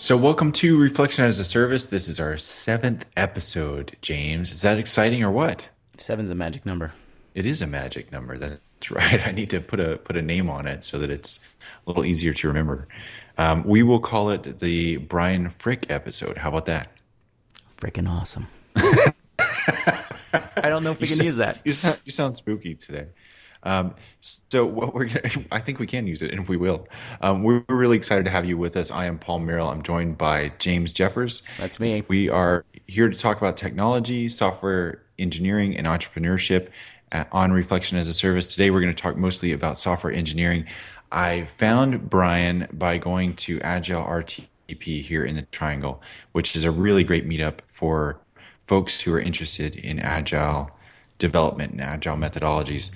So, welcome to Reflection as a Service. This is our seventh episode, James. Is that exciting or what? Seven's a magic number. It is a magic number. That's right. I need to put a put a name on it so that it's a little easier to remember. Um, we will call it the Brian Frick episode. How about that? Freaking awesome. I don't know if we You can sound- use that. You sound, you sound spooky today. Um, so what we're gonna, I think we can use it, and we will. Um, we're really excited to have you with us. I am Paul Merrill. I'm joined by James Jeffers. That's me. We are here to talk about technology, software engineering, and entrepreneurship on Reflection as a Service. Today, we're going to talk mostly about software engineering. I found Brian by going to Agile RTP here in the Triangle, which is a really great meetup for folks who are interested in Agile development and Agile methodologies.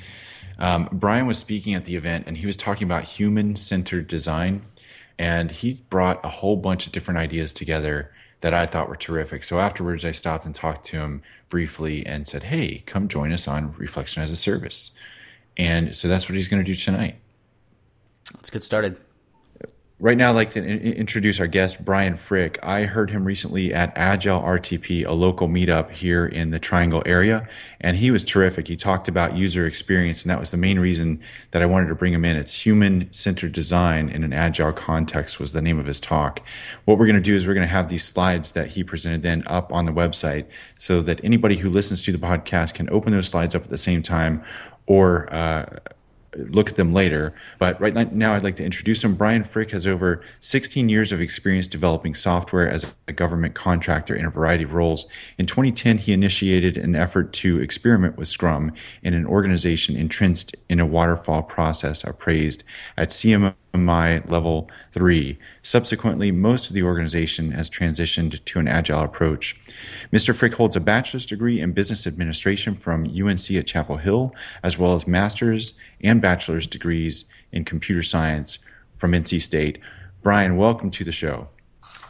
Um, Brian was speaking at the event and he was talking about human centered design. And he brought a whole bunch of different ideas together that I thought were terrific. So afterwards, I stopped and talked to him briefly and said, Hey, come join us on Reflection as a Service. And so that's what he's going to do tonight. Let's get started. Right now, I'd like to in- introduce our guest, Brian Frick. I heard him recently at Agile RTP, a local meetup here in the Triangle area, and he was terrific. He talked about user experience, and that was the main reason that I wanted to bring him in. It's human centered design in an Agile context, was the name of his talk. What we're going to do is we're going to have these slides that he presented then up on the website so that anybody who listens to the podcast can open those slides up at the same time or uh, look at them later. But right now, I'd like to introduce him. Brian Frick has over 16 years of experience developing software as a government contractor in a variety of roles. In 2010, he initiated an effort to experiment with Scrum in an organization entrenched in a waterfall process appraised at CMMI level three. Subsequently, most of the organization has transitioned to an agile approach. Mr. Frick holds a bachelor's degree in business administration from UNC at Chapel Hill, as well as master's and bachelor's degrees in computer science from NC State. Brian, welcome to the show.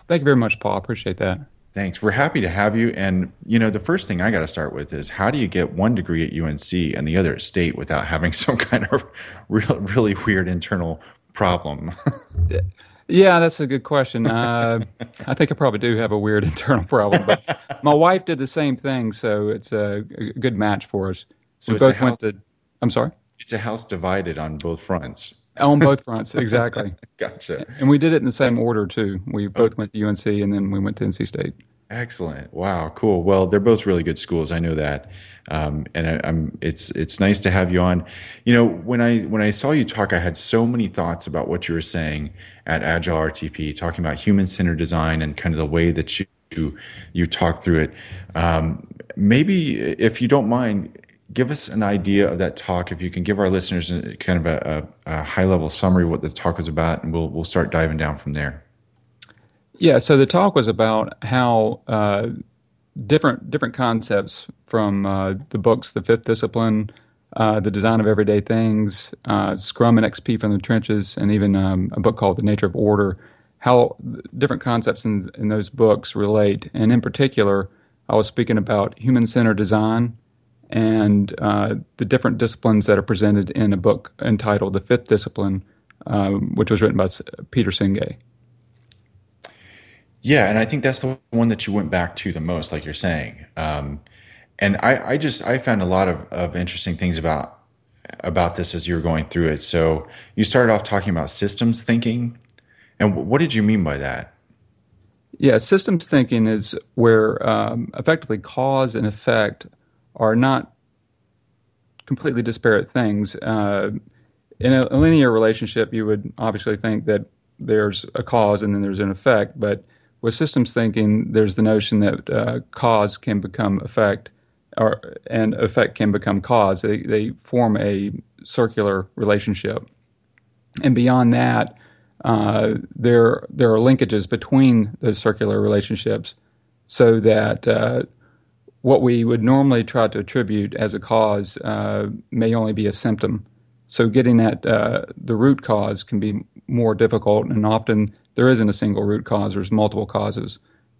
Thank you very much, Paul. I appreciate that. Thanks. We're happy to have you. And, you know, the first thing I got to start with is how do you get one degree at UNC and the other at State without having some kind of real, really weird internal problem? Yeah, that's a good question. Uh, I think I probably do have a weird internal problem, but my wife did the same thing, so it's a, a good match for us. So we both went house- to. I'm sorry. it's a house divided on both fronts. On both fronts, exactly. Gotcha. And we did it in the same order too. We both went to UNC, and then we went to NC State. Excellent. Wow. Cool. Well, they're both really good schools. I know that, um, and I, I'm. It's it's nice to have you on. You know, when I when I saw you talk, I had so many thoughts about what you were saying at Agile RTP, talking about human centered design and kind of the way that you you, you talk through it. Um, maybe if you don't mind. Give us an idea of that talk. If you can give our listeners a, kind of a, a, a high level summary of what the talk was about, and we'll we'll start diving down from there. Yeah. So the talk was about how uh, different different concepts from uh, the books, The Fifth Discipline, uh, The Design of Everyday Things, uh, Scrum and XP from the Trenches, and even um, a book called The Nature of Order. How different concepts in, in those books relate, and in particular, I was speaking about human centered design and uh, the different disciplines that are presented in a book entitled The Fifth Discipline, um, which was written by Peter Senge. Yeah, and I think that's the one that you went back to the most, like you're saying. Um, and I, I just I found a lot of, of interesting things about about this as you were going through it. So you started off talking about systems thinking, and what did you mean by that? Yeah, systems thinking is where um, effectively cause and effect are not completely disparate things. Uh, in a, a linear relationship, you would obviously think that there's a cause and then there's an effect, but with systems thinking, there's the notion that uh, cause can become effect, or and effect can become cause. They they form a circular relationship, and beyond that, uh, there there are linkages between those circular relationships, so that uh, what we would normally try to attribute as a cause uh, may only be a symptom. So getting at uh, the root cause can be more difficult, and often there isn't a single root cause. There's multiple causes,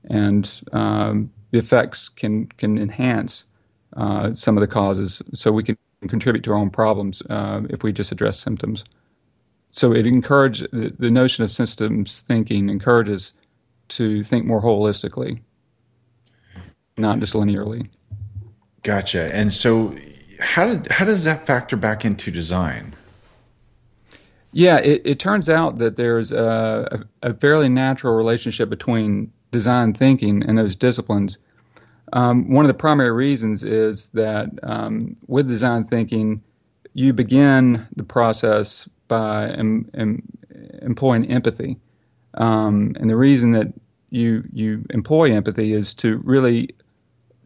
and um, the effects can can enhance uh, some of the causes. So we can contribute to our own problems uh, if we just address symptoms. So it encourages the notion of systems thinking encourages to think more holistically, not just linearly. Gotcha. And so, how did how does that factor back into design? Yeah, it, it turns out that there's a, a, fairly natural relationship between design thinking and those disciplines. Um, one of the primary reasons is that um, with design thinking, you begin the process by em, em, employing empathy. Um, and the reason that you you employ empathy is to really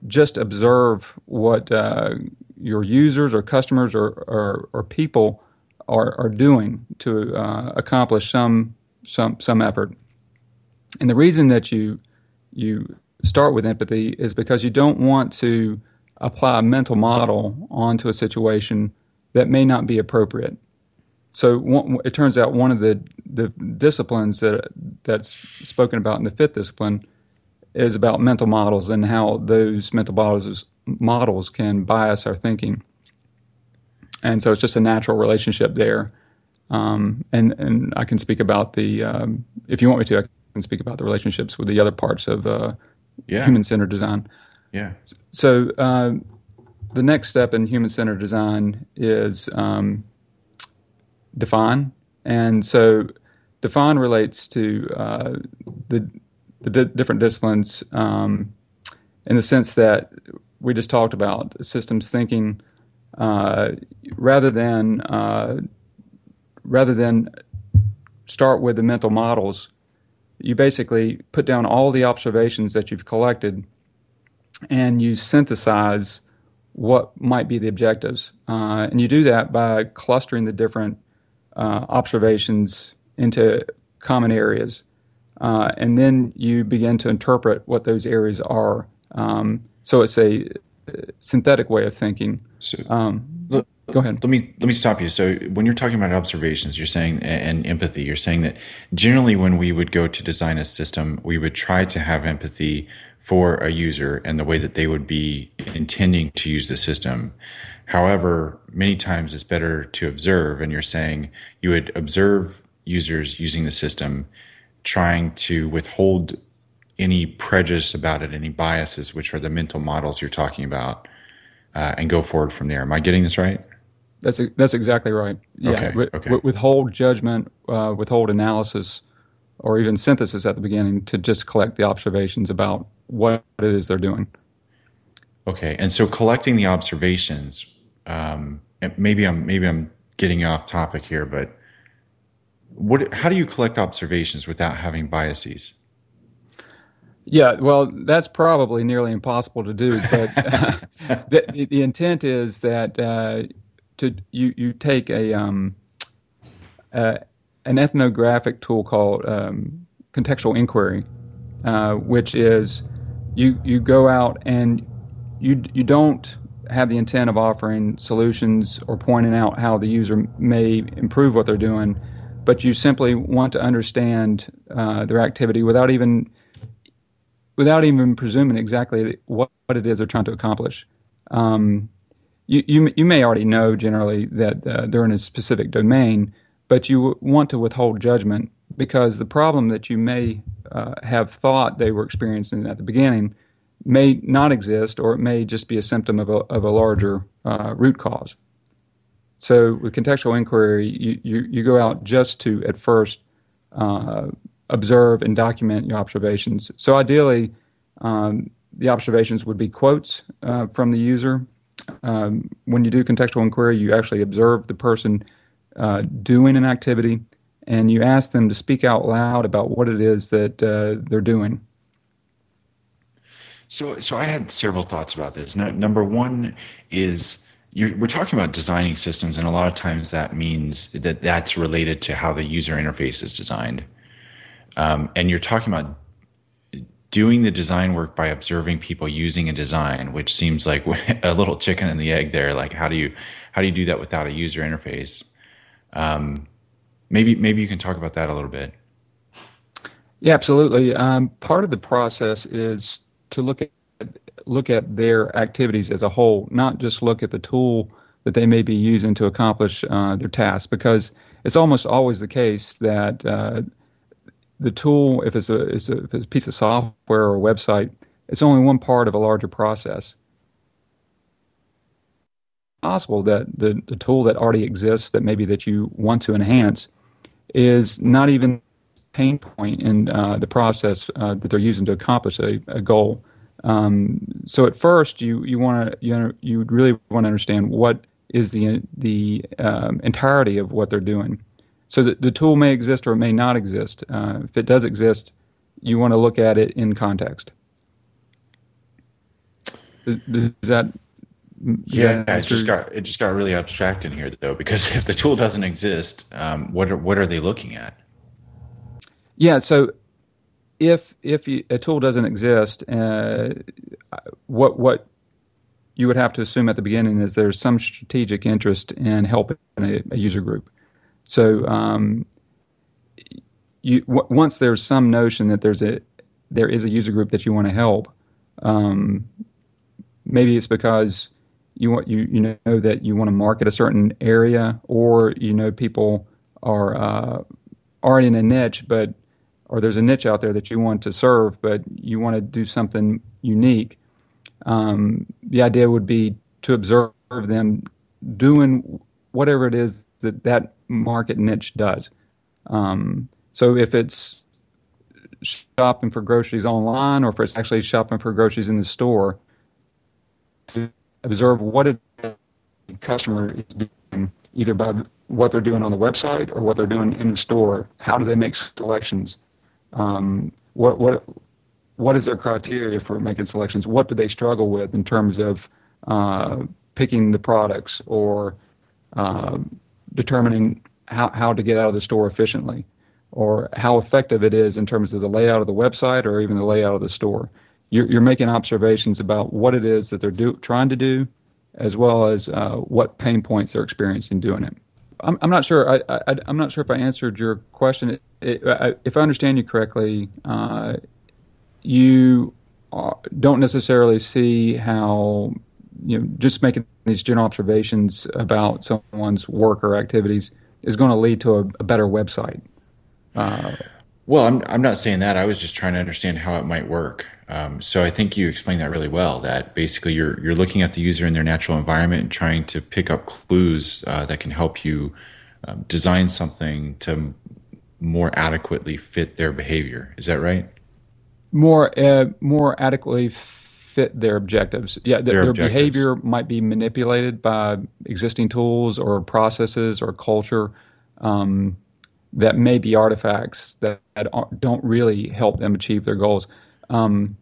just observe what uh, your users or customers or, or, or people are, are doing to uh, accomplish some some some effort. And the reason that you you start with empathy is because you don't want to apply a mental model onto a situation that may not be appropriate. So it turns out one of the, the disciplines that that's spoken about in the fifth discipline is about mental models and how those mental models models can bias our thinking. And so it's just a natural relationship there. Um, and and I can speak about the um, if you want me to, I can speak about the relationships with the other parts of uh, yeah. human centered design. Yeah. So uh, the next step in human centered design is um, define, and so define relates to uh, the the di- different disciplines um, in the sense that we just talked about systems thinking uh, rather than uh, rather than start with the mental models you basically put down all the observations that you've collected and you synthesize what might be the objectives. Uh, and you do that by clustering the different uh, observations into common areas. Uh, and then you begin to interpret what those areas are. Um, so it's a synthetic way of thinking. So, um, Go ahead. Let me let me stop you. So when you're talking about observations, you're saying and empathy, you're saying that generally when we would go to design a system, we would try to have empathy for a user and the way that they would be intending to use the system. However, many times it's better to observe, and you're saying you would observe users using the system, trying to withhold any prejudice about it, any biases, which are the mental models you're talking about, uh, and go forward from there. Am I getting this right? That's that's exactly right. Yeah, okay, okay. withhold judgment, uh, withhold analysis, or even synthesis at the beginning to just collect the observations about what it is they're doing. Okay, and so collecting the observations, um, maybe I'm maybe I'm getting off topic here, but what? How do you collect observations without having biases? Yeah, well, that's probably nearly impossible to do. But the, the, intent is that uh, to you you take a um, uh, an ethnographic tool called um, contextual inquiry, uh, which is you you go out and you you don't have the intent of offering solutions or pointing out how the user may improve what they're doing, but you simply want to understand uh, their activity without even without even presuming exactly what, what it is they're trying to accomplish. Um, you, you, you may already know generally that uh, they're in a specific domain, but you want to withhold judgment because the problem that you may uh, have thought they were experiencing at the beginning may not exist, or it may just be a symptom of a, of a larger uh, root cause. So, with contextual inquiry, you, you, you go out just to, at first, uh, observe and document your observations. So, ideally, um, the observations would be quotes uh, from the user um, when you do contextual inquiry, you actually observe the person uh, doing an activity and you ask them to speak out loud about what it is that uh, they're doing. So, so I had several thoughts about this. Now, number one is we're talking about designing systems, and a lot of times that means that that's related to how the user interface is designed. Um, and you're talking about doing the design work by observing people using a design, which seems like a little chicken and the egg there. Like how do you how do you do that without a user interface? Um, maybe maybe you can talk about that a little bit. Yeah, absolutely. Um, part of the process is to look at look at their activities as a whole, not just look at the tool that they may be using to accomplish uh, their task, because it's almost always the case that uh, the tool, if it's a, it's a, if it's a piece of software or a website, it's only one part of a larger process. Possible that the, the tool that already exists that maybe that you want to enhance is not even pain point in uh, the process uh, that they're using to accomplish a, a goal. Um, so at first, you you want to you you really want to understand what is the the um, entirety of what they're doing. So the, the tool may exist or it may not exist. Uh, if it does exist, you want to look at it in context. Does, that does yeah, that it just got it just got really abstract in here though because if the tool doesn't exist, um, what are, what are they looking at? Yeah, so if if you, a tool doesn't exist, uh, what what you would have to assume at the beginning is there's some strategic interest in helping a, a user group. So um, you w- once there's some notion that there's a there is a user group that you want to help, um, maybe it's because you want you you know that you want to market a certain area, or you know people are uh, already in a niche, but or there's a niche out there that you want to serve, but you want to do something unique. Um, the idea would be to observe them doing whatever it is that that market niche does. Um, so if it's shopping for groceries online or if it's actually shopping for groceries in the store, to observe what the customer is doing, either by what they're doing on the website or what they're doing in the store. How do they make selections? Um, what what what is their criteria for making selections? What do they struggle with in terms of uh, picking the products or uh, determining how, how to get out of the store efficiently or how effective it is in terms of the layout of the website or even the layout of the store. You're, you're making observations about what it is that they're do, trying to do as well as uh, what pain points they're experiencing doing it. I'm, I'm not sure. I, I, am not sure if I answered your question. It, it, I, if I understand you correctly, uh, you don't necessarily see how you know just making these general observations about someone's work or activities is going to lead to a, a better website. Uh, well, I'm I'm not saying that. I was just trying to understand how it might work. Um, so I think you explained that really well. That basically you're you're looking at the user in their natural environment and trying to pick up clues uh, that can help you um, design something to more adequately fit their behavior. Is that right? More uh, more adequately fit their objectives. Yeah, their, their objectives. behavior might be manipulated by existing tools or processes or culture. Um, that may be artifacts that, that don't really help them achieve their goals. Um,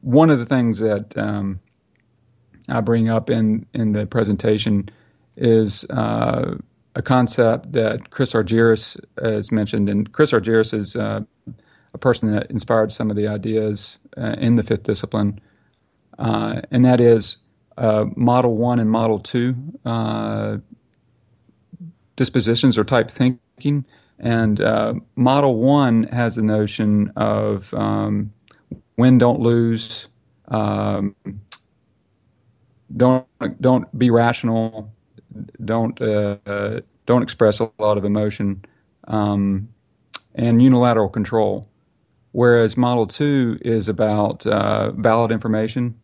one of the things that um, I bring up in, in the presentation is uh, a concept that Chris Argyris has mentioned. And Chris Argyris is uh, a person that inspired some of the ideas uh, in the fifth discipline, uh, and that is uh, Model 1 and Model 2 uh, dispositions or type thinking. And uh, Model 1 has the notion of um, win, don't lose, um, don't, don't be rational, don't, uh, don't express a lot of emotion, um, and unilateral control. Whereas Model 2 is about uh, valid information.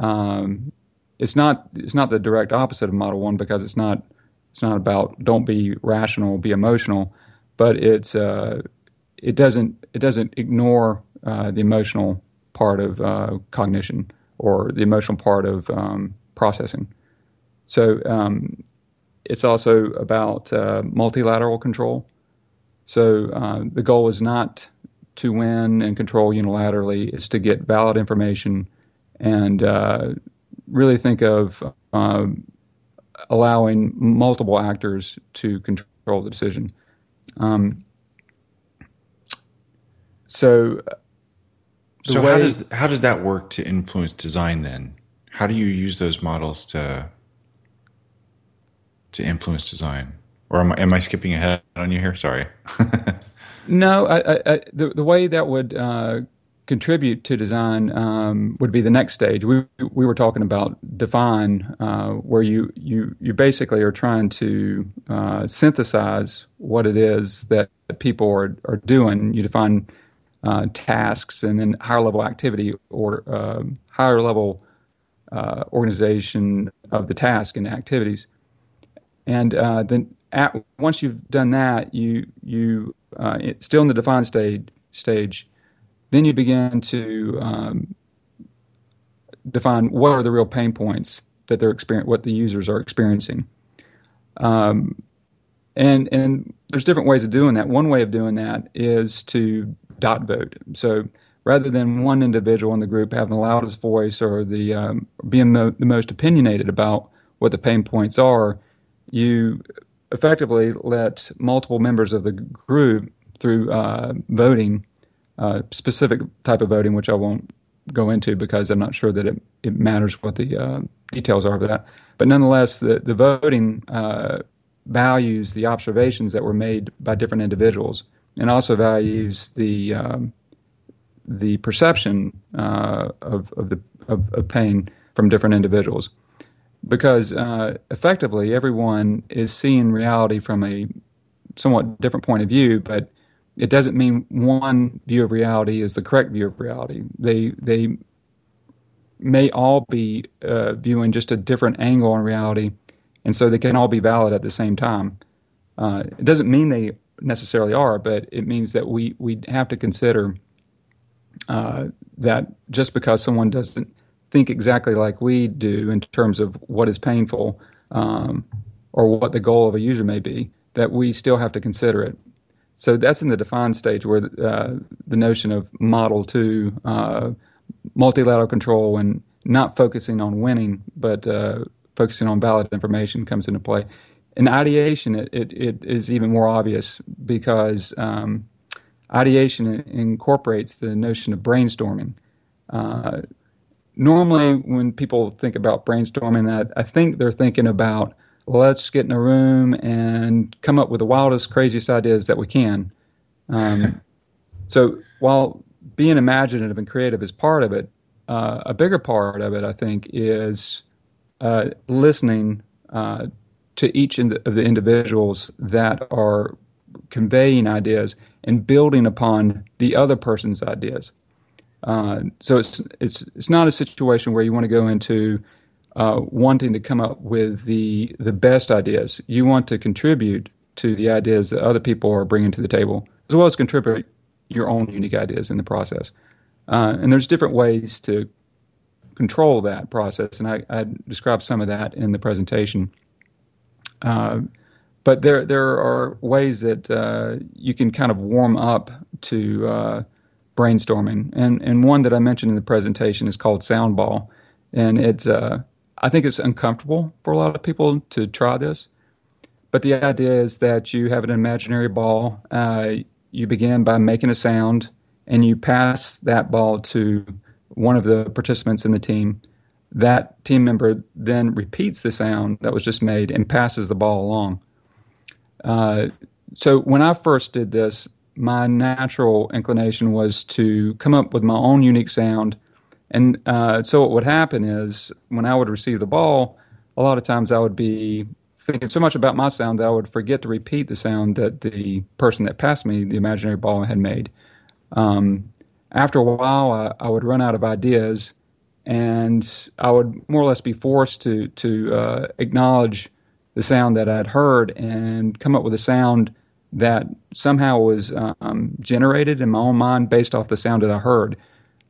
Um, it's not it's not the direct opposite of Model 1 because it's not it's not about don't be rational, be emotional, but it's uh, it doesn't it doesn't ignore uh, the emotional part of uh, cognition or the emotional part of um, processing. So um, it's also about uh, multilateral control. So uh, the goal is not to win and control unilaterally; it's to get valid information and uh, really think of um, allowing multiple actors to control the decision. Um, so, so how does how does that work to influence design? Then, how do you use those models to to influence design? Or am I, am I skipping ahead on you here? Sorry. no, I, I, the the way that would uh, contribute to design um, would be the next stage. We we were talking about define, uh, where you you you basically are trying to uh, synthesize what it is that people are are doing. You define uh, tasks and then higher level activity or uh, higher level uh, organization of the task and activities, and uh, then at, once you've done that, you you still in the define stage stage then you begin to um, define what are the real pain points that they're experiencing, what the users are experiencing. Um, and and there's different ways of doing that. One way of doing that is to dot vote. So rather than one individual in the group having the loudest voice or the um, being mo- the most opinionated about what the pain points are, you effectively let multiple members of the group through uh, voting uh, specific type of voting, which I won't go into because I'm not sure that it, it matters what the uh, details are of that. But nonetheless, the, the voting uh, values the observations that were made by different individuals and also values the um, the perception uh, of, of, the, of, of, pain from different individuals. Because uh, effectively, everyone is seeing reality from a somewhat different point of view, but it doesn't mean one view of reality is the correct view of reality. They they may all be uh, viewing just a different angle on reality, and so they can all be valid at the same time. Uh, it doesn't mean they necessarily are, but it means that we we have to consider uh, that just because someone doesn't think exactly like we do in terms of what is painful um, or what the goal of a user may be, that we still have to consider it. So that's in the define stage where uh, the notion of model two, uh, multilateral control, and not focusing on winning, but uh, focusing on valid information comes into play. In ideation, it, it, it is even more obvious because um, ideation incorporates the notion of brainstorming. Uh, normally, when people think about brainstorming, I, I think they're thinking about let's get in a room and come up with the wildest, craziest ideas that we can. Um, so while being imaginative and creative is part of it, uh, a bigger part of it, I think, is uh, listening uh, to each of the individuals that are conveying ideas and building upon the other person's ideas. Uh, so it's it's it's not a situation where you want to go into uh, wanting to come up with the the best ideas. You want to contribute to the ideas that other people are bringing to the table, as well as contribute your own unique ideas in the process. Uh, and there's different ways to control that process, and I, I described some of that in the presentation. Uh, but there there are ways that uh, you can kind of warm up to uh, brainstorming, and and one that I mentioned in the presentation is called Soundball, and it's uh, I think it's uncomfortable for a lot of people to try this. But the idea is that you have an imaginary ball. Uh, you begin by making a sound, and you pass that ball to one of the participants in the team. That team member then repeats the sound that was just made and passes the ball along. Uh, so when I first did this, my natural inclination was to come up with my own unique sound and uh, so what would happen is when I would receive the ball, a lot of times I would be thinking so much about my sound that I would forget to repeat the sound that the person that passed me the imaginary ball had made. Um, after a while, I, I, would run out of ideas, and I would more or less be forced to to uh, acknowledge the sound that I'd heard and come up with a sound that somehow was um, generated in my own mind based off the sound that I heard.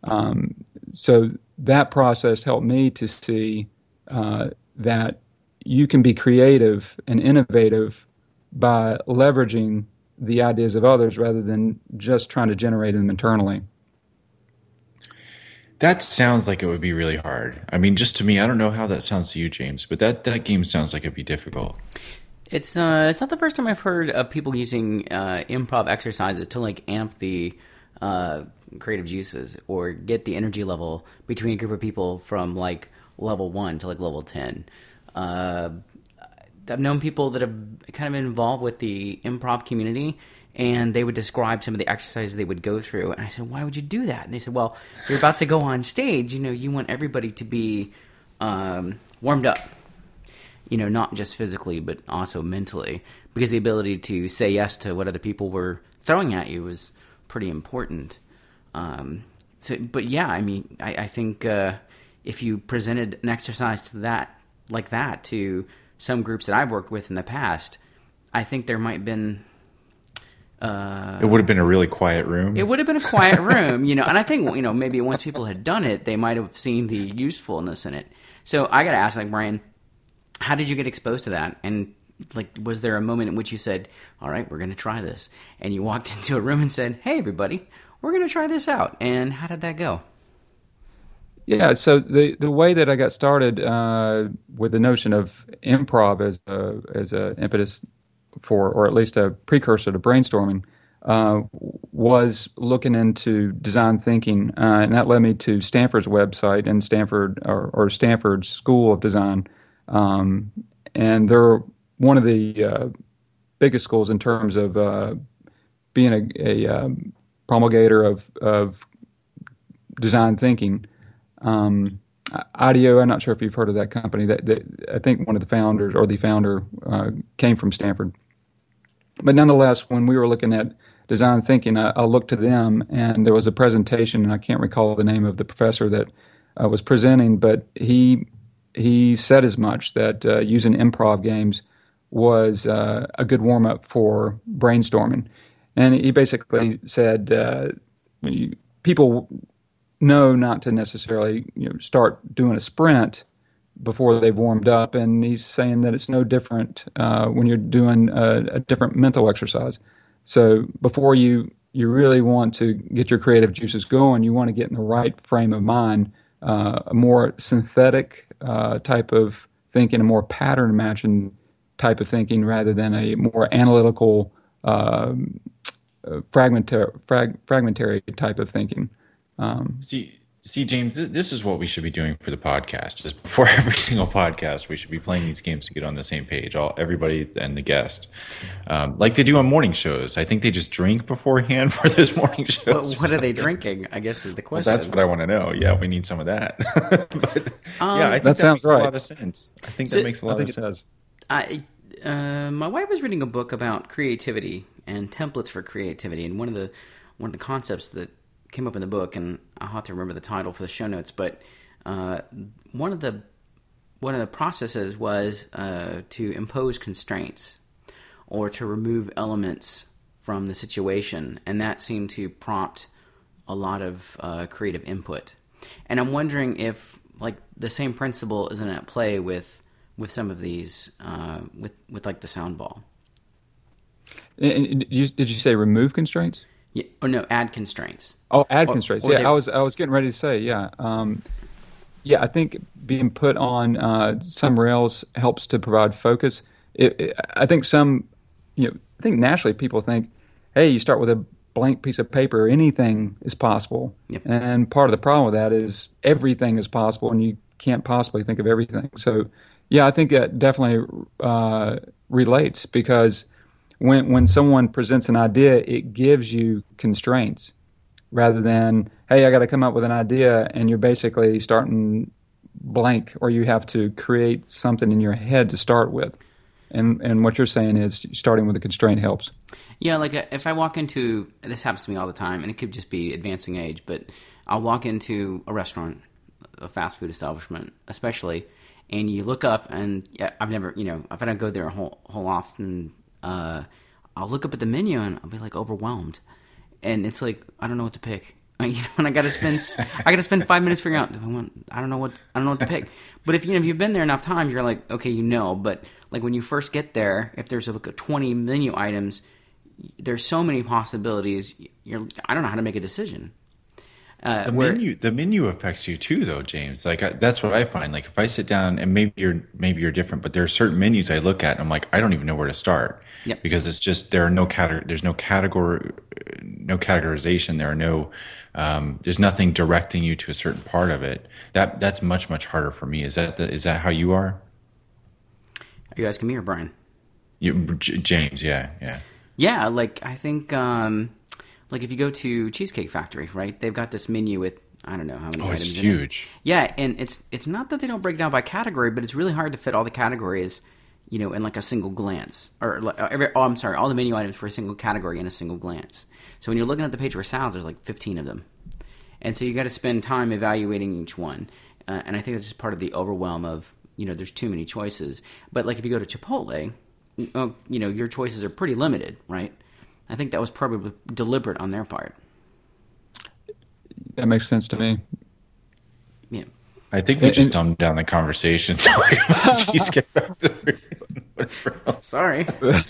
Um, so that process helped me to see uh, that you can be creative and innovative by leveraging the ideas of others rather than just trying to generate them internally. That sounds like it would be really hard. I mean, just to me, I don't know how that sounds to you, James, but that, that game sounds like it'd be difficult. It's uh, it's not the first time I've heard of people using uh, improv exercises to like amp the uh, creative juices or get the energy level between a group of people from like level one to like level 10. Uh, I've known people that have kind of been involved with the improv community, and they would describe some of the exercises they would go through. And I said, "Why would you do that?" And they said, "Well, you're about to go on stage. You know, you want everybody to be um, warmed up. You know, not just physically, but also mentally, because the ability to say yes to what other people were throwing at you was pretty important." Um, so, but yeah, I mean, I, I think uh, if you presented an exercise to that like that to some groups that I've worked with in the past, I think there might have been uh, it would have been a really quiet room. It would have been a quiet room, you know. And I think you know maybe once people had done it, they might have seen the usefulness in it. So I got to ask, like Brian, how did you get exposed to that? And like, was there a moment in which you said, "All right, we're going to try this," and you walked into a room and said, "Hey, everybody, we're going to try this out"? And how did that go? Yeah, so the the way that I got started uh, with the notion of improv as a as an impetus for, or at least a precursor to brainstorming, uh, was looking into design thinking, uh, and that led me to Stanford's website and Stanford or, or Stanford School of Design, um, and they're one of the uh, biggest schools in terms of uh, being a, a um, promulgator of, of design thinking. Um, IDEO, I'm not sure if you've heard of that company. That, that I think one of the founders or the founder uh, came from Stanford. But nonetheless, when we were looking at design thinking, I, I, looked to them, and there was a presentation, and I can't recall the name of the professor that uh, was presenting, but he he said as much that uh, using improv games was uh, a good warm up for brainstorming, and he basically said uh, people know not to necessarily you know, start doing a sprint before they've warmed up, and he's saying that it's no different uh, when you're doing a, a, different mental exercise. So before you you really want to get your creative juices going, you want to get in the right frame of mind, uh, a more synthetic uh, type of thinking, a more pattern matching type of thinking, rather than a more analytical, um, uh, fragmentary, frag, fragmentary type of thinking. Um, See, see, James, th- this is what we should be doing for the podcast. Is before every single podcast, we should be playing these games to get on the same page, all everybody and the guest, um, like they do on morning shows. I think they just drink beforehand for those morning shows. Well, what are they drinking? I guess is the question. Well, that's what I want to know. Yeah, we need some of that. but um, yeah, I think that, that makes right. a lot of sense. I think so, that makes a lot of sense. I, uh, my wife was reading a book about creativity and templates for creativity, and one of the one of the concepts that came up in the book, and I'll have to remember the title for the show notes. But uh, one of the one of the processes was uh, to impose constraints or to remove elements from the situation, and that seemed to prompt a lot of uh, creative input. And I'm wondering if like the same principle isn't at play with with some of these uh, with with like the sound ball. And, you, did you say remove constraints? Yeah, or no, add constraints. Oh, add or, constraints. Or yeah, I was I was getting ready to say yeah. Um, yeah, I think being put on uh, some rails helps to provide focus. It, it, I think some, you know, I think naturally people think, hey, you start with a blank piece of paper, anything is possible. Yep. And part of the problem with that is everything is possible, and you can't possibly think of everything. So, yeah, I think that definitely uh, relates because when when someone presents an idea, it gives you constraints rather than hey, I got to come up with an idea, and you're basically starting blank, or you have to create something in your head to start with. And and what you're saying is starting with a constraint helps. Yeah, like uh, if I walk into this happens to me all the time, and it could just be advancing age, but I'll walk into a restaurant, a fast food establishment, especially, and you look up, and yeah, I've never, you know, if I don't go there a whole whole often uh, I'll look up at the menu and I'll be like overwhelmed, and it's like I don't know what to pick. You know, and I got to spend I got to spend five minutes figuring out. Do I want? I don't know what I don't know what to pick. But if you know if you've been there enough times, you're like okay, you know. But like when you first get there, if there's like a 20 menu items, there's so many possibilities. You're I don't know how to make a decision. Uh, the where, menu, the menu affects you too, though, James. Like I, that's what I find. Like if I sit down, and maybe you're maybe you're different, but there are certain menus I look at, and I'm like, I don't even know where to start. Yep. Because it's just there are no category, there's no category, no categorization. There are no, um, there's nothing directing you to a certain part of it. That that's much much harder for me. Is that the, is that how you are? Are you asking me or Brian? You, James, yeah, yeah. Yeah, like I think, um, like if you go to Cheesecake Factory, right? They've got this menu with I don't know how many Oh, items. it's in it. huge. Yeah, and it's it's not that they don't break down by category, but it's really hard to fit all the categories, you know, in like a single glance. Or like, uh, every, oh, I'm sorry, all the menu items for a single category in a single glance. So when you're looking at the page for salads, there's like 15 of them, and so you got to spend time evaluating each one. Uh, and I think that's just part of the overwhelm of you know there's too many choices. But like if you go to Chipotle, uh, you know your choices are pretty limited, right? I think that was probably deliberate on their part. That makes sense to me. Yeah. I think we And- just and- dumbed down the conversation. talking about Cheesecake Factory. Whatever else. Sorry.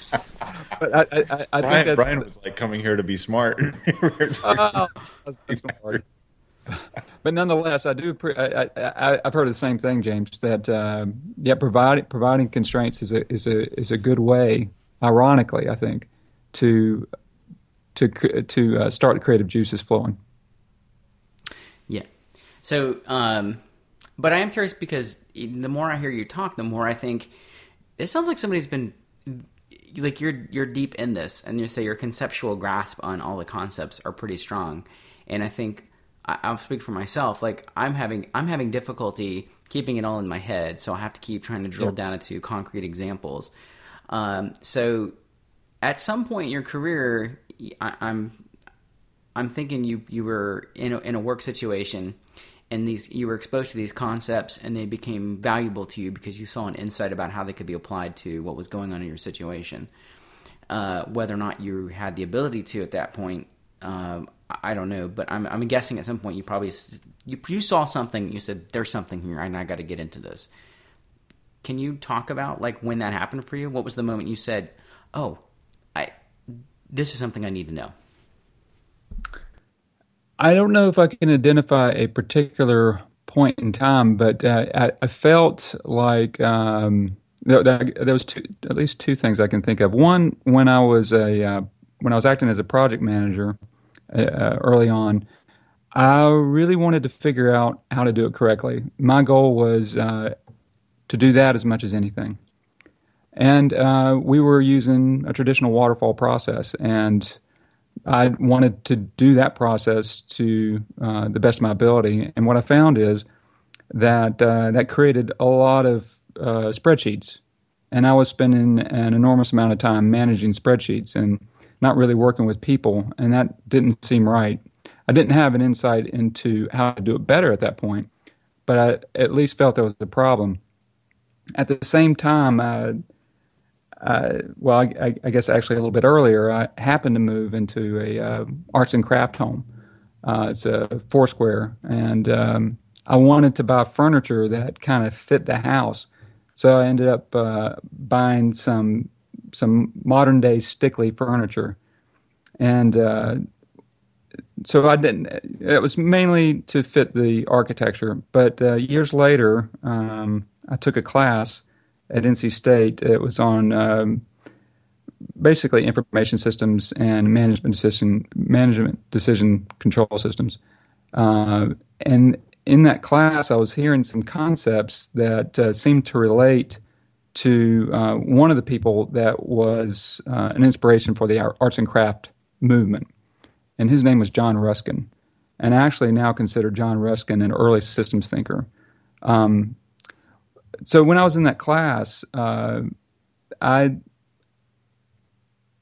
But I, I, I, I think Brian, Brian was like coming here to be smart. We were talking Oh, about that's- that's gonna work. But nonetheless, I do. Pre- I, I, I, I've heard the same thing, James. That um, yeah, providing providing constraints is a is a is a good way. Ironically, I think to to to uh, start creative juices flowing. Yeah. So, um, but I am curious because the more I hear you talk, the more I think it sounds like somebody's been like you're you're deep in this, and you say your conceptual grasp on all the concepts are pretty strong. And I think I, I'll speak for myself. Like I'm having I'm having difficulty keeping it all in my head, so I have to keep trying to drill down into concrete examples. Um, so, at some point in your career, I, I'm I'm thinking you you were in a, in a work situation, and these you were exposed to these concepts, and they became valuable to you because you saw an insight about how they could be applied to what was going on in your situation. Uh, whether or not you had the ability to at that point, um, I don't know, but I'm I'm guessing at some point you probably you you saw something, you said there's something here, and I got to get into this. Can you talk about like when that happened for you? What was the moment you said, "Oh, this is something I need to know." I don't know if I can identify a particular point in time, but uh, I, I felt like um, there, there, was two, at least two things I can think of. One, when I was a uh, when I was acting as a project manager uh, early on, I really wanted to figure out how to do it correctly. My goal was uh, to do that as much as anything. And uh, we were using a traditional waterfall process, and I wanted to do that process to uh, the best of my ability. And what I found is that uh, that created a lot of uh, spreadsheets, and I was spending an enormous amount of time managing spreadsheets and not really working with people, and that didn't seem right. I didn't have an insight into how to do it better at that point, but I at least felt there was a problem. At the same time, uh, uh, well, I, I, guess actually a little bit earlier, I happened to move into a uh, arts and craft home. Uh, it's a Foursquare, and um, I wanted to buy furniture that kind of fit the house. So I ended up uh, buying some some modern day Stickley furniture, and uh, so I didn't. It was mainly to fit the architecture. But uh, years later, um, I took a class at NC State. It was on um, basically information systems and management decision management decision control systems. Uh, and in that class, I was hearing some concepts that uh, seemed to relate to uh, one of the people that was uh, an inspiration for the arts and craft movement, and his name was John Ruskin. And I actually now consider John Ruskin an early systems thinker. Um, so when I was in that class, uh, I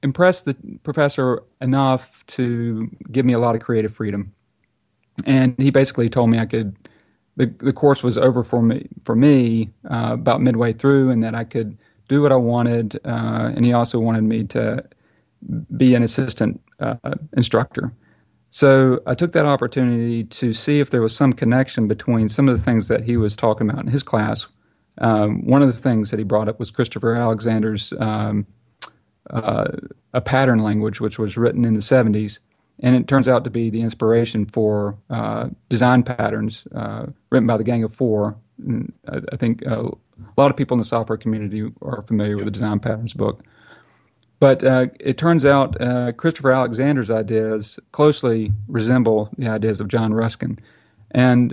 impressed the professor enough to give me a lot of creative freedom, and he basically told me I could. The, the course was over for me for me uh, about midway through, and that I could do what I wanted. Uh, and he also wanted me to be an assistant uh, instructor. So I took that opportunity to see if there was some connection between some of the things that he was talking about in his class. Um, one of the things that he brought up was Christopher Alexander's um, uh, a pattern language, which was written in the 70s, and it turns out to be the inspiration for uh, design patterns uh, written by the Gang of Four. And I, I think uh, a lot of people in the software community are familiar with the Design Patterns book. But uh, it turns out uh, Christopher Alexander's ideas closely resemble the ideas of John Ruskin. And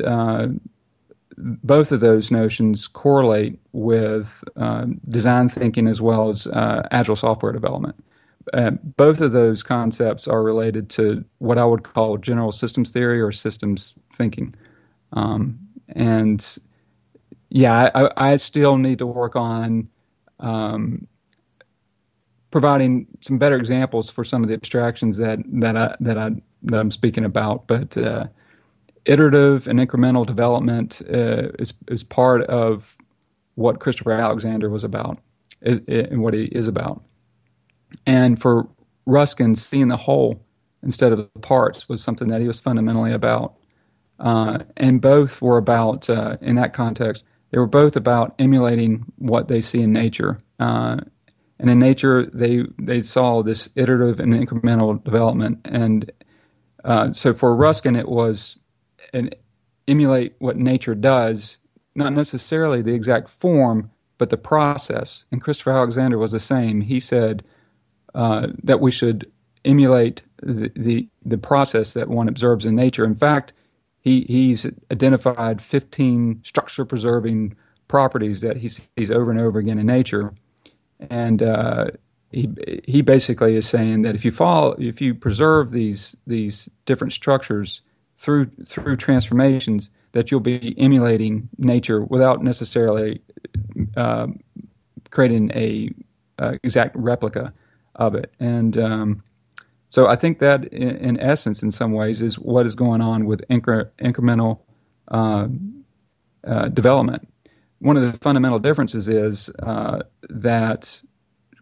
both of those notions correlate with uh, design thinking as well as uh, agile software development. uh, both of those concepts are related to what I would call general systems theory or systems thinking. Um, and yeah, I, I, still need to work on um, providing some better examples for some of the abstractions that that I that I that I'm speaking about. But uh, iterative and incremental development uh, is is part of what Christopher Alexander was about and what he is about. And for Ruskin, seeing the whole instead of the parts was something that he was fundamentally about. Uh, and both were about, uh, in that context, they were both about emulating what they see in nature. Uh, and in nature, they they saw this iterative and incremental development. And uh, so for Ruskin, it was an emulate what nature does, not necessarily the exact form, but the process. And Christopher Alexander was the same. He said uh, that we should emulate the, the, the process that one observes in nature. In fact, he he's identified 15 structure preserving properties that he sees over and over again in nature, and uh, he he basically is saying that if you follow if you preserve these these different structures through through transformations that you'll be emulating nature without necessarily uh, creating a uh, exact replica of it. And um, so I think that, in, in, essence, in some ways, is what is going on with incre- incremental uh, uh development. One of the fundamental differences is uh, that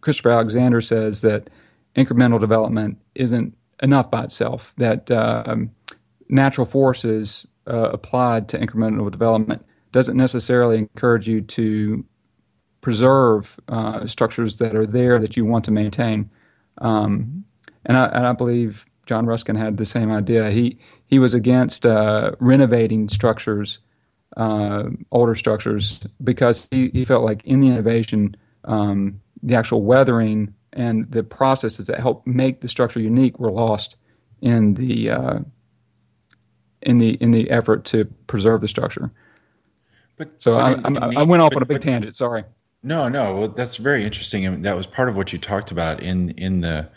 Christopher Alexander says that incremental development isn't enough by itself. That um, natural forces uh, applied to incremental development doesn't necessarily encourage you to preserve uh, structures that are there that you want to maintain. Um, and, I, and I believe John Ruskin had the same idea. He he was against uh, renovating structures, uh, older structures, because he, he felt like in the innovation, um, the actual weathering and the processes that help make the structure unique were lost in the uh, in the in the effort to preserve the structure. But so but I, I, I, went off but, on a big tangent. Sorry. No, no. Well, that's very interesting, and that was part of what you talked about in in the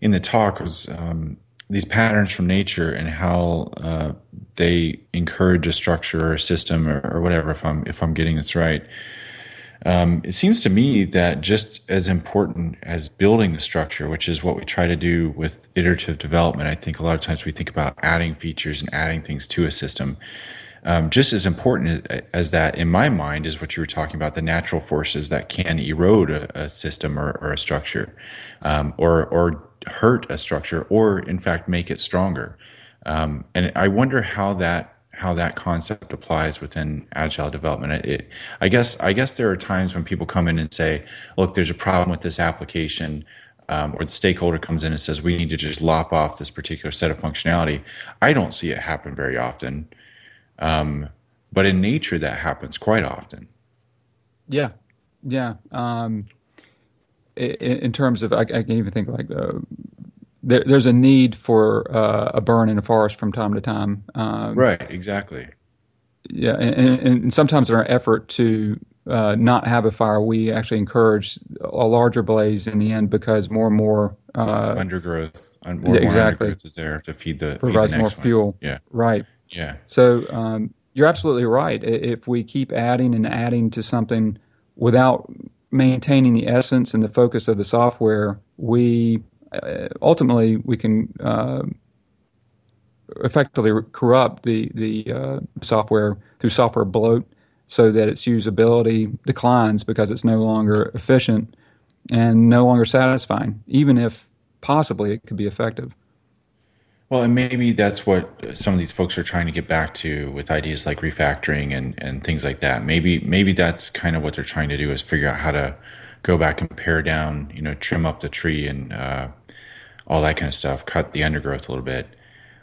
in the talk was um, these patterns from nature and how uh, they encourage a structure or a system or, or, whatever. If I'm if I'm getting this right, um, it seems to me that just as important as building the structure, which is what we try to do with iterative development, I think a lot of times we think about adding features and adding things to a system. Um, just as important as that, in my mind, is what you were talking about the natural forces that can erode a, a system or, or, a structure, um, or or hurt a structure, or in fact make it stronger. Um, and I wonder how that how that concept applies within agile development. It, I guess I guess there are times when people come in and say, "Look, there's a problem with this application." Um, or the stakeholder comes in and says, "We need to just lop off this particular set of functionality." I don't see it happen very often. Um, but in nature, that happens quite often. Yeah, yeah. Um, in, in, terms of, I, I, can even think like uh, there, there's a need for uh, a burn in a forest from time to time. Um, right. Exactly. Yeah, and, and, sometimes in our effort to uh, not have a fire, we actually encourage a larger blaze in the end because more and more uh, undergrowth, more, yeah, exactly, more undergrowth is there to feed the provides feed the more fuel. Yeah, right. Yeah. So um, you're absolutely right. If we keep adding and adding to something without maintaining the essence and the focus of the software, we ultimately we can uh, effectively corrupt the the uh, software through software bloat, so that its usability declines because it's no longer efficient and no longer satisfying, even if possibly it could be effective. Well, and maybe that's what some of these folks are trying to get back to with ideas like refactoring and, and things like that. Maybe maybe that's kind of what they're trying to do is figure out how to go back and pare down, you know, trim up the tree and uh, all that kind of stuff, cut the undergrowth a little bit.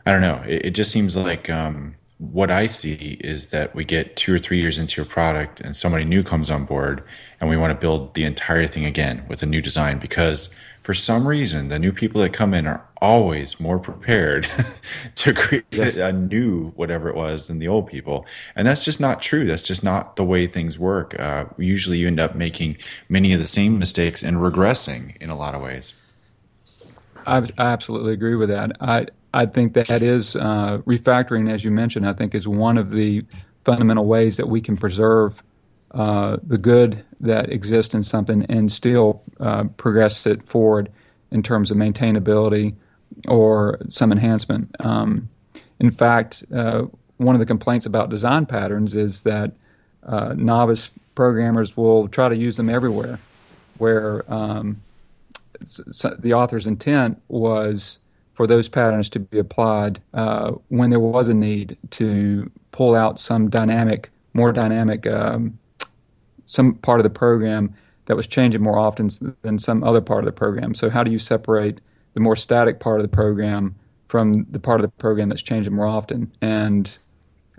I don't know. It, it just seems like um, what I see is that we get two or three years into a product and somebody new comes on board and we want to build the entire thing again with a new design because for some reason, the new people that come in are always more prepared to create yes. a new whatever it was than the old people. And that's just not true. That's just not the way things work. Uh, usually you end up making many of the same mistakes and regressing in a lot of ways. I, I absolutely agree with that. I I think that is uh, refactoring, as you mentioned. I think is one of the fundamental ways that we can preserve uh, the good that exists in something and still uh, progress it forward in terms of maintainability or some enhancement. Um, in fact, uh, one of the complaints about design patterns is that uh, novice programmers will try to use them everywhere, where um, the author's intent was for those patterns to be applied uh, when there was a need to pull out some dynamic, more dynamic, um, some part of the program that was changing more often than some other part of the program. So, how do you separate the more static part of the program from the part of the program that's changing more often? And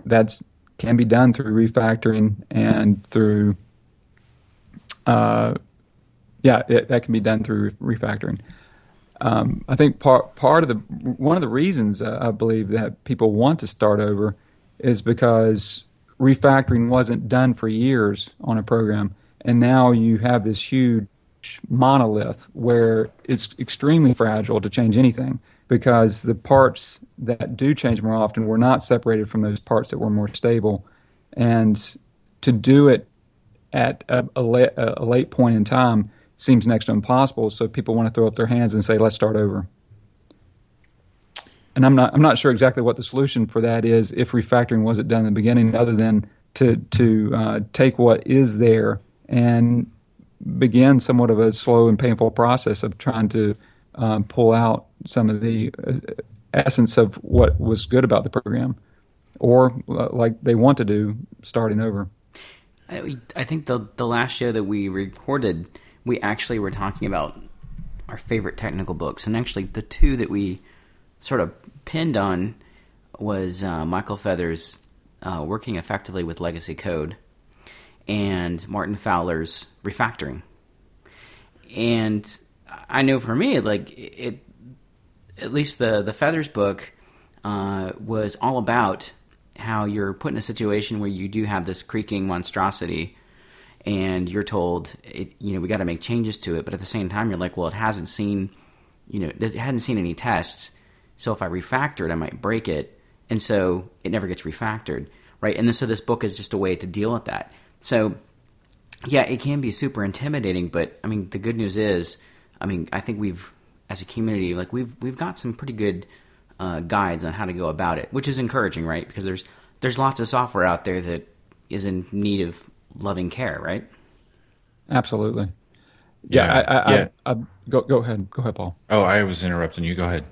that's can be done through refactoring and through, uh, yeah, it, that can be done through refactoring. Um, I think part part of the one of the reasons uh, I believe that people want to start over is because refactoring wasn't done for years on a program, and now you have this huge monolith where it's extremely fragile to change anything because the parts that do change more often were not separated from those parts that were more stable, and to do it at a, a, late, a late point in time seems next to impossible. So people want to throw up their hands and say, "Let's start over." And I'm not I'm not sure exactly what the solution for that is if refactoring wasn't done in the beginning, other than to to uh, take what is there and begin somewhat of a slow and painful process of trying to um, pull out some of the uh, essence of what was good about the program, or uh, like they want to do, starting over. I, I think the the last show that we recorded we actually were talking about our favorite technical books, and actually the two that we sort of pinned on was uh, Michael Feathers' uh, Working Effectively with Legacy Code and Martin Fowler's Refactoring. And I know for me, like it, at least the the Feathers book uh, was all about how you're put in a situation where you do have this creaking monstrosity and you're told, it, you know, we got to make changes to it. But at the same time, you're like, well, it hasn't seen, you know, it hadn't seen any tests. So if I refactor it, I might break it. And so it never gets refactored, right? And so this book is just a way to deal with that. So yeah, it can be super intimidating, but I mean, the good news is, I mean, I think we've, as a community, like we've we've got some pretty good uh, guides on how to go about it, which is encouraging, right? Because there's there's lots of software out there that is in need of loving care, right? Absolutely. Yeah, yeah, I, I, yeah. I, go go ahead, go ahead, Paul. Oh, I was interrupting you. Go ahead.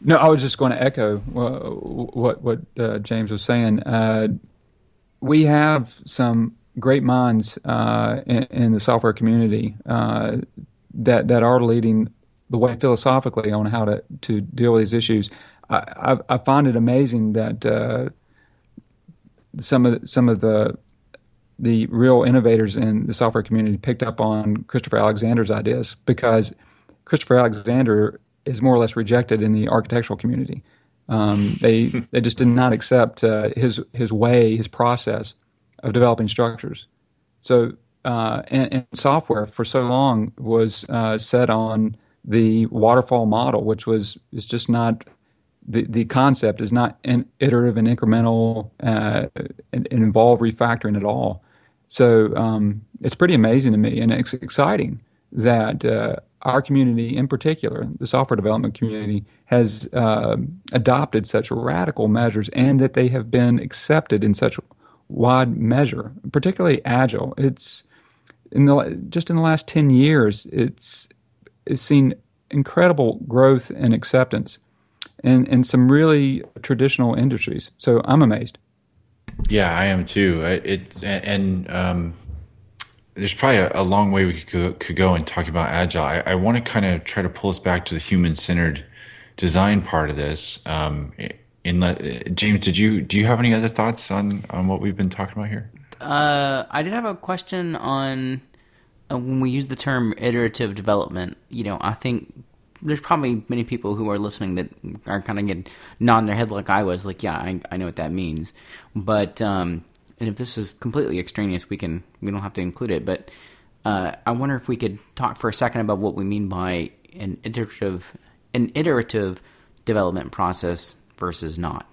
No, I was just going to echo what what uh, James was saying. Uh, we have some great minds uh, in, in, the software community uh, that that are leading the way philosophically on how to to deal with these issues. I, I, I find it amazing that uh, some of the, some of the the real innovators in the software community picked up on Christopher Alexander's ideas because Christopher Alexander is more or less rejected in the architectural community. Um, they they just did not accept uh, his his way, his process of developing structures. So uh, and, and, software for so long was uh, set on the waterfall model, which was is just not the the concept is not iterative and incremental uh, and, and involve refactoring at all. So um, it's pretty amazing to me, and it's exciting that uh, our community, in particular, the software development community, has uh, adopted such radical measures, and that they have been accepted in such wide measure, particularly agile. It's in the just in the last ten years, it's it's seen incredible growth and acceptance in in some really traditional industries. So I'm amazed. Yeah, I am too. It's and um, there's probably a, a, long way we could go, could go in talking about agile. I, I want to kind of try to pull us back to the human centered design part of this. Um, in let James, did you do you have any other thoughts on on what we've been talking about here? Uh, I did have a question on uh, when we use the term iterative development. You know, I think there's probably many people who are listening that are kind of getting nodding their head like I was, like, yeah, I, I know what that means. But um, and if this is completely extraneous, we can we don't have to include it. But uh, I wonder if we could talk for a second about what we mean by an iterative an iterative development process versus not?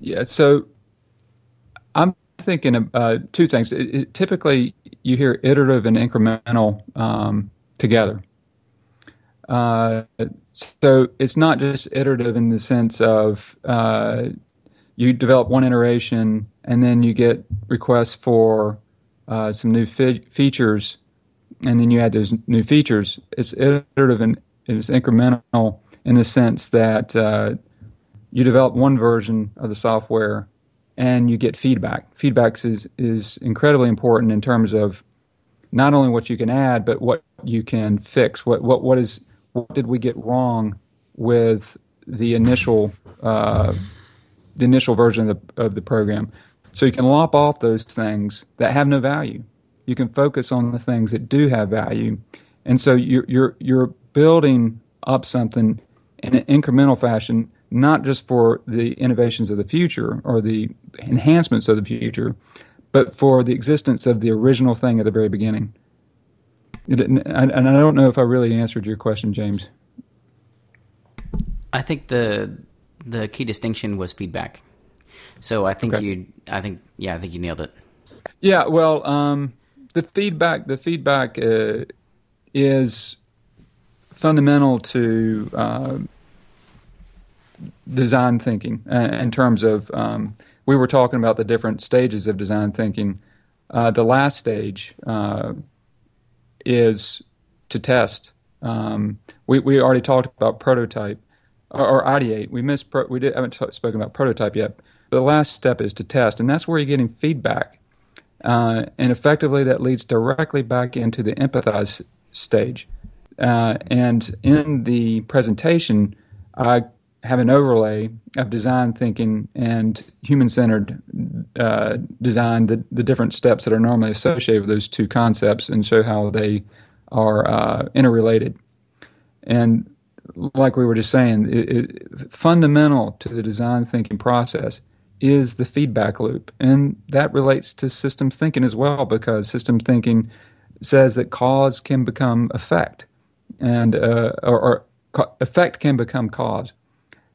Yeah, so I'm thinking of uh, two things. It, it, typically, you hear iterative and incremental um, together. Uh, so it's not just iterative in the sense of uh, you develop one iteration and then you get requests for uh, some new features, and then you add those new features. It's iterative and it's incremental in the sense that uh, you develop one version of the software and you get feedback. Feedback is is incredibly important in terms of not only what you can add, but what you can fix. What what what is what did we get wrong with the initial uh, the initial version of the, of the program? So you can lop off those things that have no value. You can focus on the things that do have value, and so you're you're you're building up something in an incremental fashion not just for the innovations of the future or the enhancements of the future, but for the existence of the original thing at the very beginning. And I don't know if I really answered your question, James. I think the the key distinction was feedback. So I think okay. you, I think, yeah, I think you nailed it. Yeah, well, um, the feedback, the feedback uh, is fundamental to uh, design thinking uh, in terms of um, we were talking about the different stages of design thinking. Uh, the last stage uh, is to test. Um, we we already talked about prototype or, or ideate. We missed pro, we did, haven't t- spoken about prototype yet. But the last step is to test, and that's where you're getting feedback. Uh, and effectively, that leads directly back into the empathize stage. Uh, and in the presentation, I have an overlay of design thinking and human centered uh, design, the, the different steps that are normally associated with those two concepts, and show how they are uh, interrelated. And like we were just saying, it, it, fundamental to the design thinking process is the feedback loop. And that relates to systems thinking as well, because systems thinking says that cause can become effect, and uh, or, or effect can become cause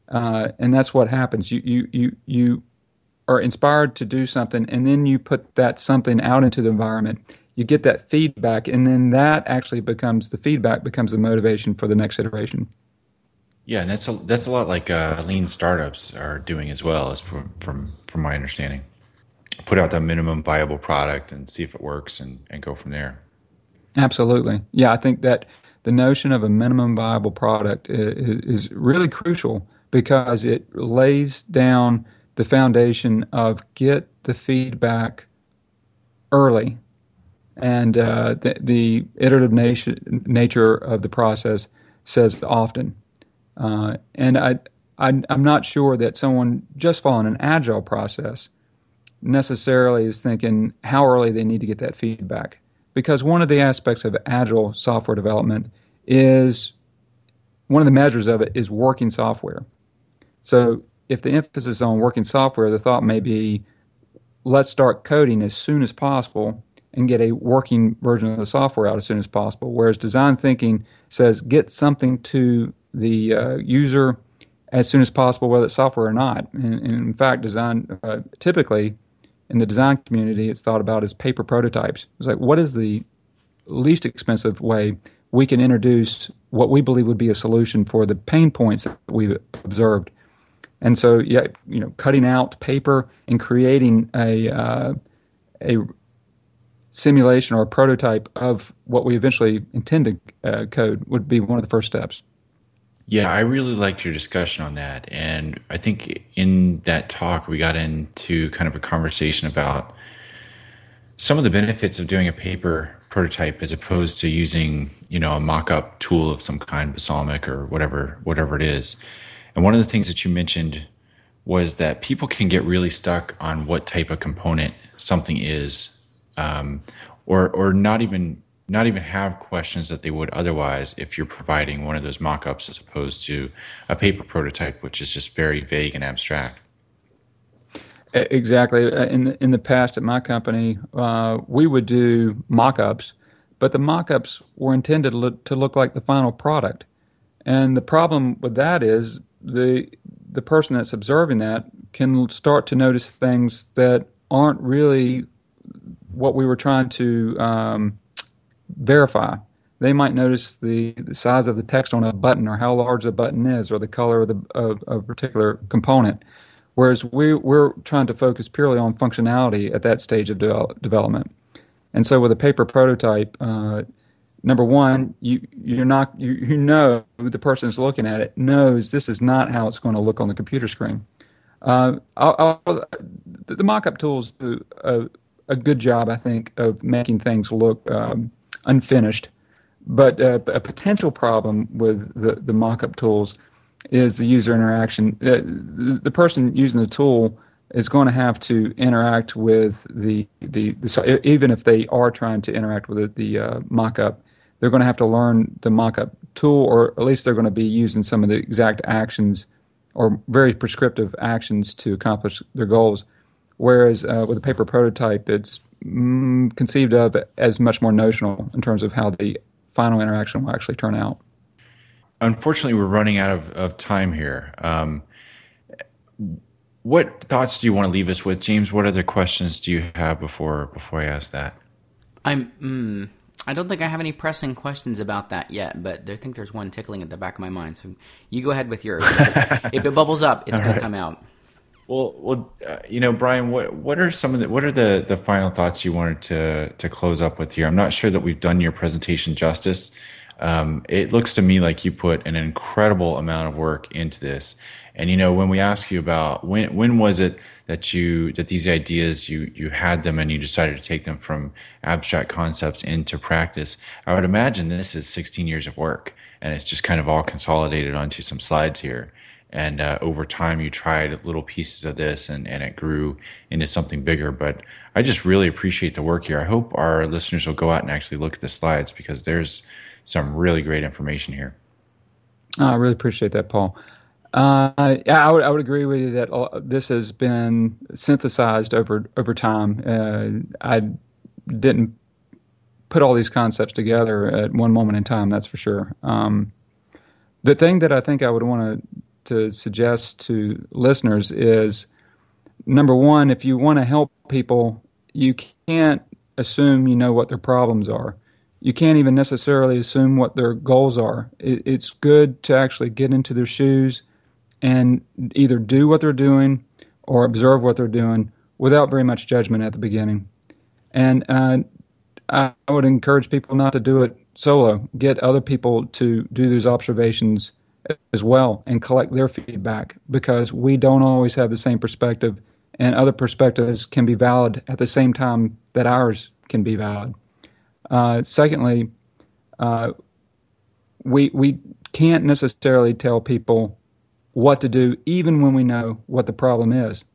uh, and that's what happens. You you you you are inspired to do something, and then you put that something out into the environment. You get that feedback, and then that actually becomes the feedback becomes the motivation for the next iteration. Yeah, and that's a that's a lot like uh, lean startups are doing as well, as from from from my understanding. Put out that minimum viable product and see if it works, and and go from there. Absolutely, yeah. I think that the notion of a minimum viable product is, is really crucial because it lays down the foundation of get the feedback early. And uh, the, the, iterative nature, nature of the process says often. Uh, and I, I, I'm not sure that someone just following an agile process necessarily is thinking how early they need to get that feedback. Because one of the aspects of agile software development is one of the measures of it is working software. So if the emphasis is on working software, the thought may be let's start coding as soon as possible and get a working version of the software out as soon as possible. Whereas design thinking says get something to the uh, user as soon as possible, whether it's software or not. And, and in fact, design uh, typically in the design community, it's thought about as paper prototypes. It's like what is the least expensive way we can introduce what we believe would be a solution for the pain points that we've observed and so, yeah, you know, cutting out paper and creating a uh, a simulation or a prototype of what we eventually intend to uh, code would be one of the first steps. Yeah, I really liked your discussion on that. And I think in that talk, we got into kind of a conversation about some of the benefits of doing a paper prototype as opposed to using, you know, a mock-up tool of some kind, Balsamiq or whatever, whatever it is. And one of the things that you mentioned was that people can get really stuck on what type of component something is, um, or or not even not even have questions that they would otherwise if you're providing one of those mock-ups as opposed to a paper prototype, which is just very vague and abstract. Exactly. Uh, in the, in the past at my company, uh, we would do mock-ups, but the mock-ups were intended to look, to look like the final product. And the problem with that is the the person that's observing that can start to notice things that aren't really what we were trying to um, verify. They might notice the, the size of the text on a button, or how large the button is, or the color of, the, of, of a particular component. Whereas we, we're trying to focus purely on functionality at that stage of de- development. And so with a paper prototype, uh, number one, you you're not you, you know the person who's looking at it knows this is not how it's going to look on the computer screen. Uh, I'll, I'll, the mock-up tools do a, a, good job, I think, of making things look um, unfinished. But uh, a potential problem with the, the mock-up tools is the user interaction. Uh, the, the, person using the tool is going to have to interact with the, the, the even if they are trying to interact with the, the uh, mock-up, they're going to have to learn the mock-up tool, or at least they're going to be using some of the exact actions or very prescriptive actions to accomplish their goals. Whereas uh, with a paper prototype, it's mm, conceived of as much more notional in terms of how the final interaction will actually turn out. Unfortunately, we're running out of, of time here. Um, what thoughts do you want to leave us with, James? What other questions do you have before before I ask that? I'm. Mm, I don't think I have any pressing questions about that yet, but I think there's one tickling at the back of my mind. So you go ahead with yours. if it bubbles up, it's going right. to come out. Well, well, uh, you know, Brian, what what are some of the what are the the final thoughts you wanted to to close up with here? I'm not sure that we've done your presentation justice. Um, it looks to me like you put an incredible amount of work into this, and you know, when we ask you about when when was it that you that these ideas you you had them and you decided to take them from abstract concepts into practice, I would imagine this is 16 years of work, and it's just kind of all consolidated onto some slides here. And uh, over time, you tried little pieces of this, and and it grew into something bigger. But I just really appreciate the work here. I hope our listeners will go out and actually look at the slides because there's some really great information here. Oh, I really appreciate that, Paul. Uh, yeah, I would, I would agree with you that this has been synthesized over over time. Uh, I didn't put all these concepts together at one moment in time. That's for sure. Um, the thing that I think I would want to to suggest to listeners is number one, if you want to help people, you can't assume you know what their problems are. You can't even necessarily assume what their goals are. It, it's good to actually get into their shoes and either do what they're doing or observe what they're doing without very much judgment at the beginning. And uh, I would encourage people not to do it solo. Get other people to do those observations as well and collect their feedback because we don't always have the same perspective, and other perspectives can be valid at the same time that ours can be valid. Uh, secondly, uh, we we can't necessarily tell people what to do, even when we know what the problem is.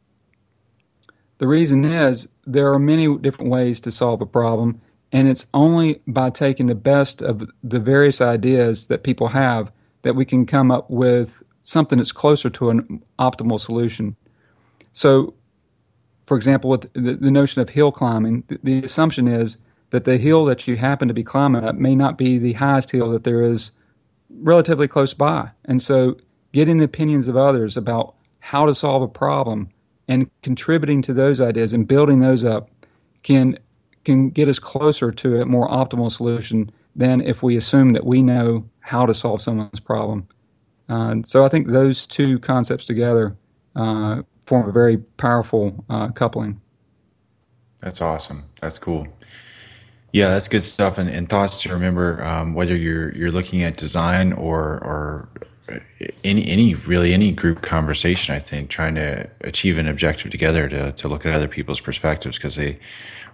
The reason is there are many different ways to solve a problem, and it's only by taking the best of the various ideas that people have that we can come up with something that's closer to an optimal solution. So, for example, with the, the notion of hill climbing, the, the assumption is that the hill that you happen to be climbing up may not be the highest hill that there is relatively close by. And so getting the opinions of others about how to solve a problem and contributing to those ideas and building those up can can get us closer to a more optimal solution than if we assume that we know how to solve someone's problem. Uh, so I think those two concepts together uh, form a very powerful uh, coupling. That's awesome. That's cool. Yeah, that's good stuff. And, and thoughts to remember um, whether you're you're looking at design or or any any really any group conversation. I think trying to achieve an objective together to to look at other people's perspectives because they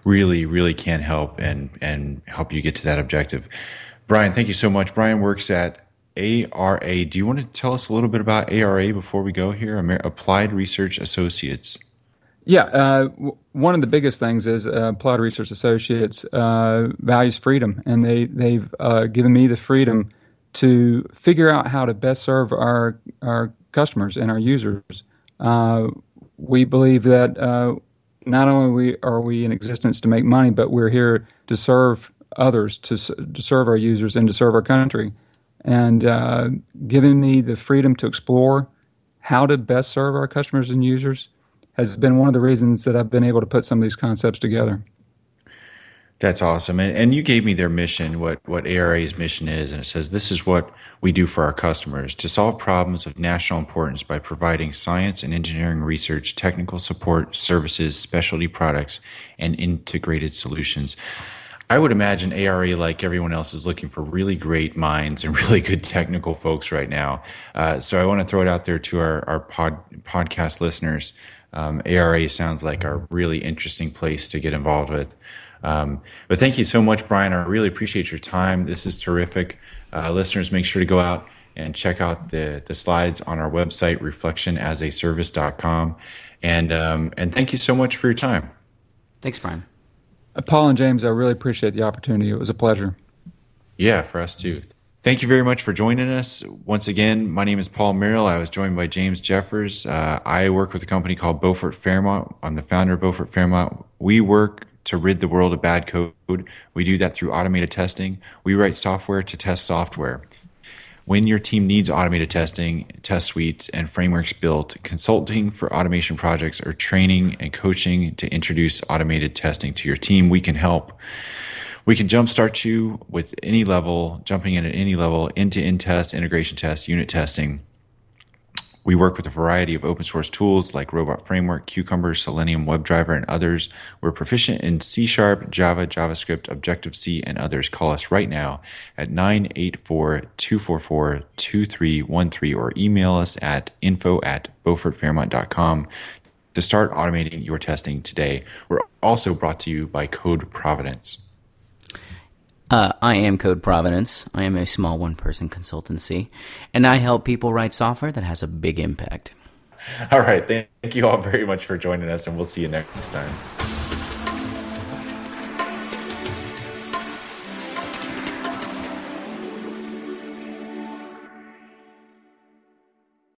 really really can help and and help you get to that objective. Brian, thank you so much. Brian works at ARA. Do you want to tell us a little bit about ARA before we go here? Applied Research Associates. Yeah, uh, w- one of the biggest things is uh, Research Associates uh, values freedom, and they they've uh, given me the freedom to figure out how to best serve our our customers and our users. Uh, we believe that uh, not only we are we in existence to make money, but we're here to serve others to, to serve our users and to serve our country. And giving me the freedom to explore how to best serve our customers and users has been one of the reasons that I've been able to put some of these concepts together. That's awesome. And, and you gave me their mission, what, what ARA's mission is. And it says, this is what we do for our customers to solve problems of national importance by providing science and engineering research, technical support, services, specialty products, and integrated solutions. I would imagine ARA, like everyone else, is looking for really great minds and really good technical folks right now. Uh, so I want to throw it out there to our, our pod, podcast listeners. Um, ARA sounds like a really interesting place to get involved with. Um, but thank you so much, Brian. I really appreciate your time. This is terrific. Uh, listeners, make sure to go out and check out the, the slides on our website, reflectionasaservice.com. And, um, and thank you so much for your time. Thanks, Brian. Uh, Paul and James, I really appreciate the opportunity. It was a pleasure. Yeah, for us too. Thank you very much for joining us. Once again, my name is Paul Merrill. I was joined by James Jeffers. Uh, I work with a company called Beaufort Fairmont. I'm the founder of Beaufort Fairmont. We work to rid the world of bad code. We do that through automated testing. We write software to test software. When your team needs automated testing, test suites, and frameworks built, consulting for automation projects, or training and coaching to introduce automated testing to your team, we can help. We can jumpstart you with any level, jumping in at any level, end to end test, integration test, unit testing. We work with a variety of open source tools like Robot Framework, Cucumber, Selenium WebDriver, and others. We're proficient in C Sharp, Java, JavaScript, Objective C, and others. Call us right now at 984 244 2313 or email us at info at beaufortfairmont.com to start automating your testing today. We're also brought to you by Code Providence. Uh, I am Code Providence. I am a small one person consultancy, and I help people write software that has a big impact. All right. Thank you all very much for joining us, and we'll see you next time.